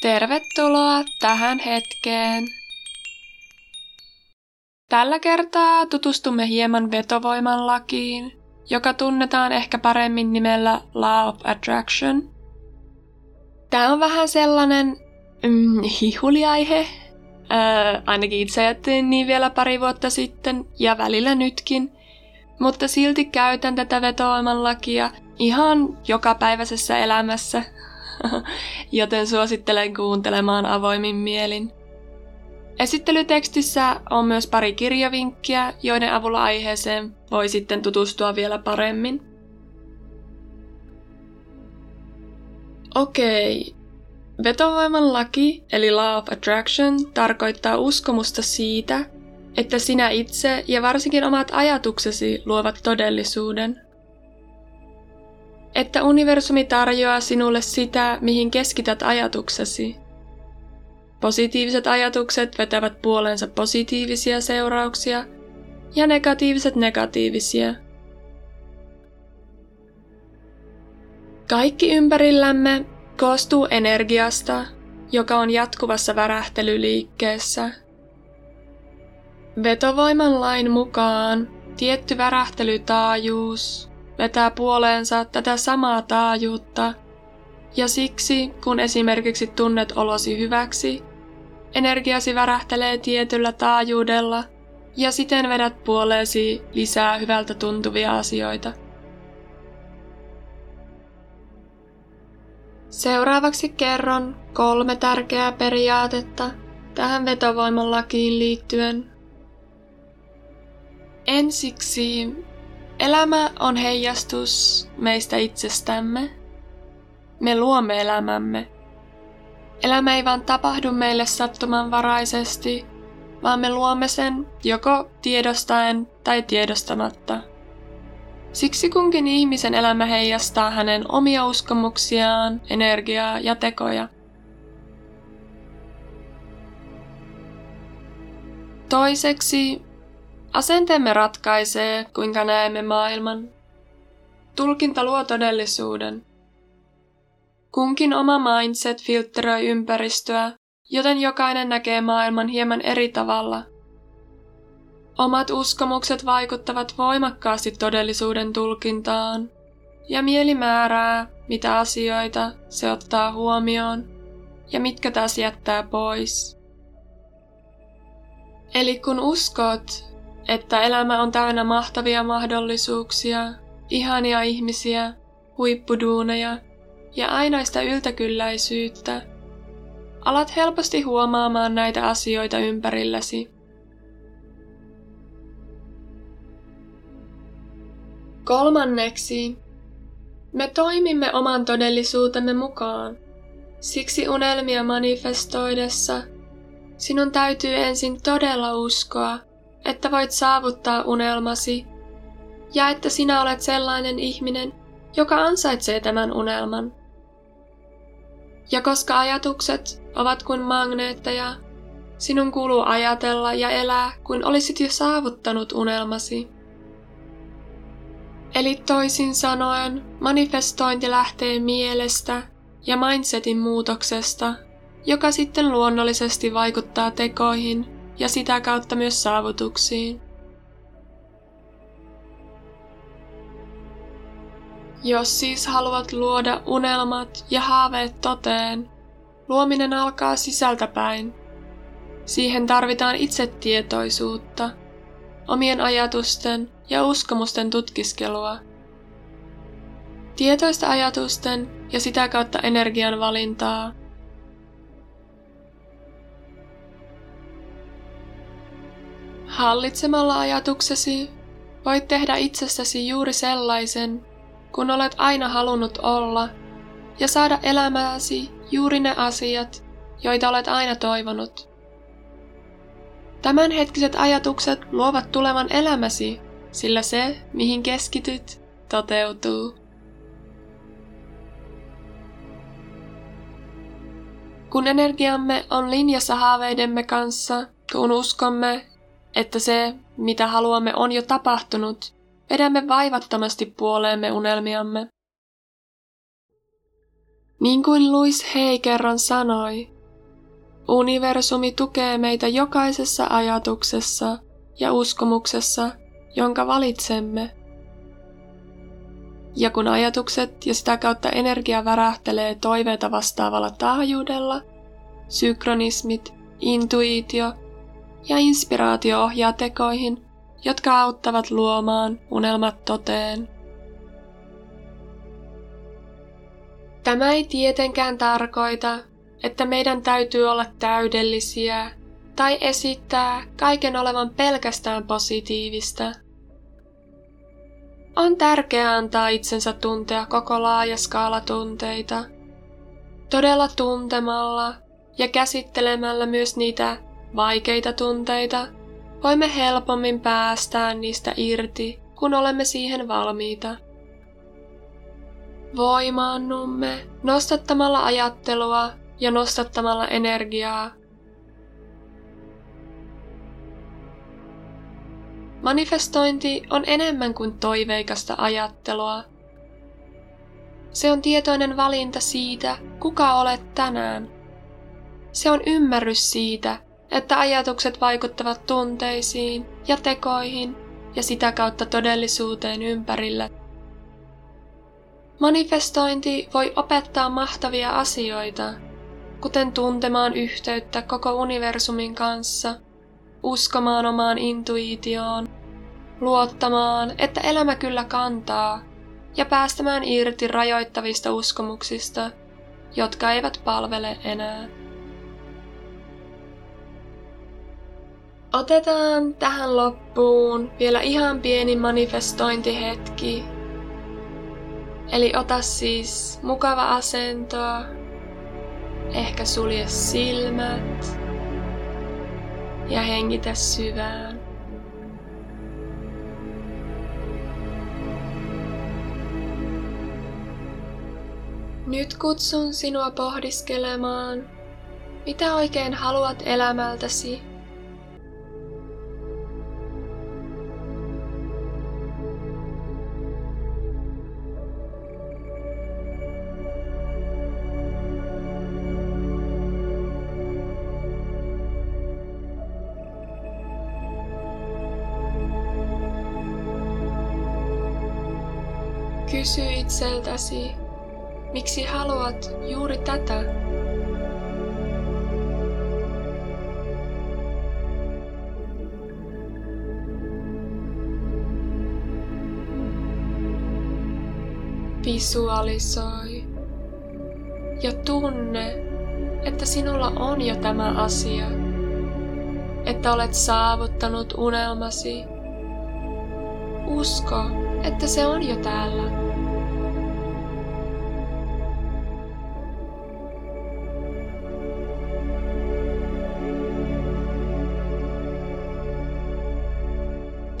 Tervetuloa tähän hetkeen. Tällä kertaa tutustumme hieman vetovoiman lakiin, joka tunnetaan ehkä paremmin nimellä Law of Attraction. Tämä on vähän sellainen mm, hihuliaihe. Öö, ainakin itse ajattelin niin vielä pari vuotta sitten ja välillä nytkin. Mutta silti käytän tätä vetovoiman lakia ihan jokapäiväisessä elämässä joten suosittelen kuuntelemaan avoimin mielin. Esittelytekstissä on myös pari kirjavinkkiä, joiden avulla aiheeseen voi sitten tutustua vielä paremmin. Okei. Vetovoiman laki, eli Law of Attraction, tarkoittaa uskomusta siitä, että sinä itse ja varsinkin omat ajatuksesi luovat todellisuuden – että universumi tarjoaa sinulle sitä, mihin keskität ajatuksesi. Positiiviset ajatukset vetävät puoleensa positiivisia seurauksia ja negatiiviset negatiivisia. Kaikki ympärillämme koostuu energiasta, joka on jatkuvassa värähtelyliikkeessä. Vetovoiman lain mukaan tietty värähtelytaajuus vetää puoleensa tätä samaa taajuutta, ja siksi, kun esimerkiksi tunnet olosi hyväksi, energiasi värähtelee tietyllä taajuudella, ja siten vedät puoleesi lisää hyvältä tuntuvia asioita. Seuraavaksi kerron kolme tärkeää periaatetta tähän vetovoiman lakiin liittyen. Ensiksi Elämä on heijastus meistä itsestämme. Me luomme elämämme. Elämä ei vaan tapahdu meille sattumanvaraisesti, vaan me luomme sen joko tiedostaen tai tiedostamatta. Siksi kunkin ihmisen elämä heijastaa hänen omia uskomuksiaan, energiaa ja tekoja. Toiseksi Asenteemme ratkaisee, kuinka näemme maailman. Tulkinta luo todellisuuden. Kunkin oma mindset filtteröi ympäristöä, joten jokainen näkee maailman hieman eri tavalla. Omat uskomukset vaikuttavat voimakkaasti todellisuuden tulkintaan, ja mieli määrää, mitä asioita se ottaa huomioon ja mitkä taas jättää pois. Eli kun uskot, että elämä on täynnä mahtavia mahdollisuuksia, ihania ihmisiä, huippuduuneja ja ainaista yltäkylläisyyttä. Alat helposti huomaamaan näitä asioita ympärilläsi. Kolmanneksi, me toimimme oman todellisuutemme mukaan. Siksi unelmia manifestoidessa sinun täytyy ensin todella uskoa, että voit saavuttaa unelmasi ja että sinä olet sellainen ihminen, joka ansaitsee tämän unelman. Ja koska ajatukset ovat kuin magneetteja, sinun kuuluu ajatella ja elää kuin olisit jo saavuttanut unelmasi. Eli toisin sanoen, manifestointi lähtee mielestä ja mindsetin muutoksesta, joka sitten luonnollisesti vaikuttaa tekoihin ja sitä kautta myös saavutuksiin. Jos siis haluat luoda unelmat ja haaveet toteen, luominen alkaa sisältäpäin. Siihen tarvitaan itsetietoisuutta, omien ajatusten ja uskomusten tutkiskelua. Tietoista ajatusten ja sitä kautta energian valintaa Hallitsemalla ajatuksesi voit tehdä itsestäsi juuri sellaisen, kun olet aina halunnut olla, ja saada elämääsi juuri ne asiat, joita olet aina toivonut. Tämänhetkiset ajatukset luovat tulevan elämäsi, sillä se, mihin keskityt, toteutuu. Kun energiamme on linjassa haaveidemme kanssa, kun uskomme että se, mitä haluamme, on jo tapahtunut, vedämme vaivattomasti puoleemme unelmiamme. Niin kuin Louis Hay kerran sanoi, universumi tukee meitä jokaisessa ajatuksessa ja uskomuksessa, jonka valitsemme. Ja kun ajatukset ja sitä kautta energia värähtelee toiveita vastaavalla taajuudella, synkronismit, intuitio ja inspiraatio ohjaa tekoihin, jotka auttavat luomaan unelmat toteen. Tämä ei tietenkään tarkoita, että meidän täytyy olla täydellisiä tai esittää kaiken olevan pelkästään positiivista. On tärkeää antaa itsensä tuntea koko laaja skaala tunteita, todella tuntemalla ja käsittelemällä myös niitä vaikeita tunteita, voimme helpommin päästää niistä irti, kun olemme siihen valmiita. Voimaannumme nostattamalla ajattelua ja nostattamalla energiaa. Manifestointi on enemmän kuin toiveikasta ajattelua. Se on tietoinen valinta siitä, kuka olet tänään. Se on ymmärrys siitä, että ajatukset vaikuttavat tunteisiin ja tekoihin ja sitä kautta todellisuuteen ympärillä. Manifestointi voi opettaa mahtavia asioita, kuten tuntemaan yhteyttä koko universumin kanssa, uskomaan omaan intuitioon, luottamaan, että elämä kyllä kantaa, ja päästämään irti rajoittavista uskomuksista, jotka eivät palvele enää. Otetaan tähän loppuun vielä ihan pieni manifestointihetki. Eli ota siis mukava asento, ehkä sulje silmät ja hengitä syvään. Nyt kutsun sinua pohdiskelemaan, mitä oikein haluat elämältäsi Kysy itseltäsi, miksi haluat juuri tätä? Visualisoi ja tunne, että sinulla on jo tämä asia, että olet saavuttanut unelmasi. Usko, että se on jo täällä.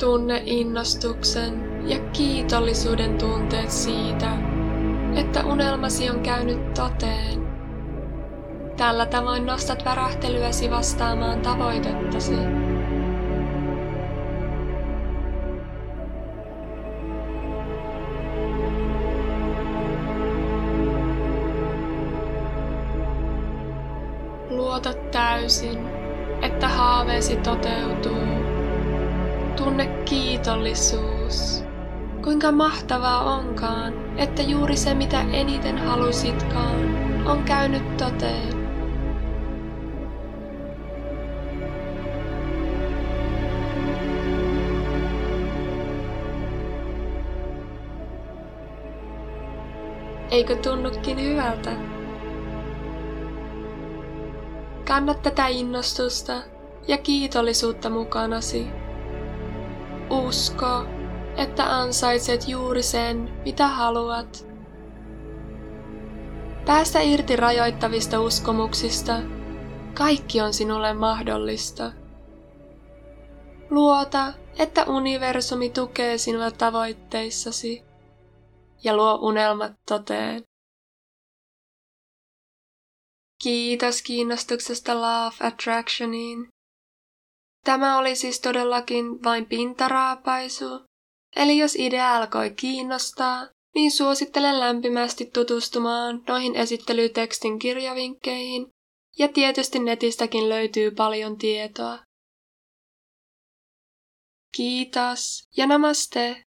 Tunne innostuksen ja kiitollisuuden tunteet siitä, että unelmasi on käynyt toteen. Tällä tavoin nostat värähtelyäsi vastaamaan tavoitettasi. Luota täysin, että haaveesi toteutuu Tunne kiitollisuus. Kuinka mahtavaa onkaan, että juuri se mitä eniten halusitkaan on käynyt toteen. Eikö tunnukin hyvältä? Kannat tätä innostusta ja kiitollisuutta mukanasi. Usko, että ansaitset juuri sen, mitä haluat. Päästä irti rajoittavista uskomuksista. Kaikki on sinulle mahdollista. Luota, että universumi tukee sinua tavoitteissasi ja luo unelmat toteen. Kiitos kiinnostuksesta Love Attractioniin. Tämä oli siis todellakin vain pintaraapaisu, eli jos idea alkoi kiinnostaa, niin suosittelen lämpimästi tutustumaan noihin esittelytekstin kirjavinkkeihin ja tietysti netistäkin löytyy paljon tietoa. Kiitos ja namaste!